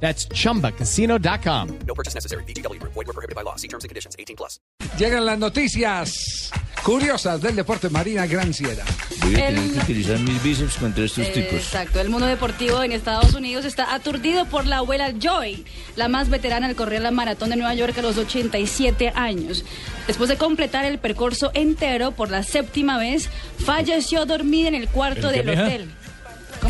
That's chumbacasino.com. No purchase necessary. BGW. Void were prohibited by law. See terms and conditions. 18 plus. Llegan las noticias curiosas del deporte Marina Granciera. Voy a El- tener que utilizar mis bíceps contra estos tipos. Exacto, el mundo deportivo en Estados Unidos está aturdido por la abuela Joy, la más veterana al correr la maratón de Nueva York a los 87 años. Después de completar el percurso entero por la séptima vez, falleció dormida en el cuarto del hotel. ¿Cómo?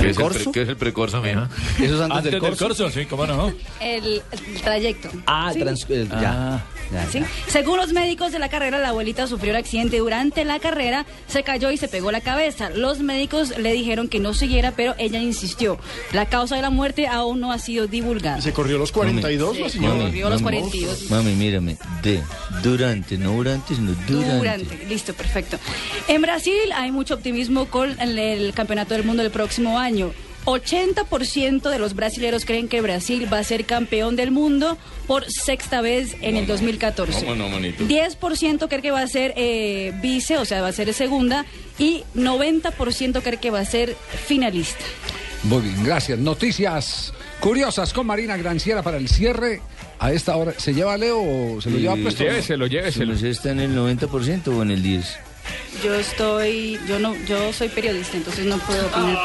¿Qué es, el pre- qué es el precorso, mija? Eso es antes, Antes del del corso. corso, sí, cómo no. El, el trayecto. Ah, Sí. trans- eh, ya. ya, ¿Sí? ya. Según los médicos de la carrera, la abuelita sufrió un accidente durante la carrera, se cayó y se pegó la cabeza. Los médicos le dijeron que no siguiera, pero ella insistió. La causa de la muerte aún no ha sido divulgada. Se corrió los 42, la señora. corrió los 42. Mami, mírame. De, durante, no durante, sino durante. Durante, listo, perfecto. En Brasil hay mucho optimismo con el, el campeonato del mundo del próximo año. 80% de los brasileros creen que Brasil va a ser campeón del mundo por sexta vez en el 2014. ¿Cómo no, manito? 10% cree que va a ser eh, vice, o sea, va a ser segunda, y 90% cree que va a ser finalista. Muy bien, gracias. Noticias curiosas con Marina Granciera para el cierre. A esta hora, ¿se lleva Leo o se lo lleva puesto? Lléveselo, ¿Se lléveselo. nos está en el 90% o en el 10%? Yo estoy, yo no, yo soy periodista, entonces no puedo opinar.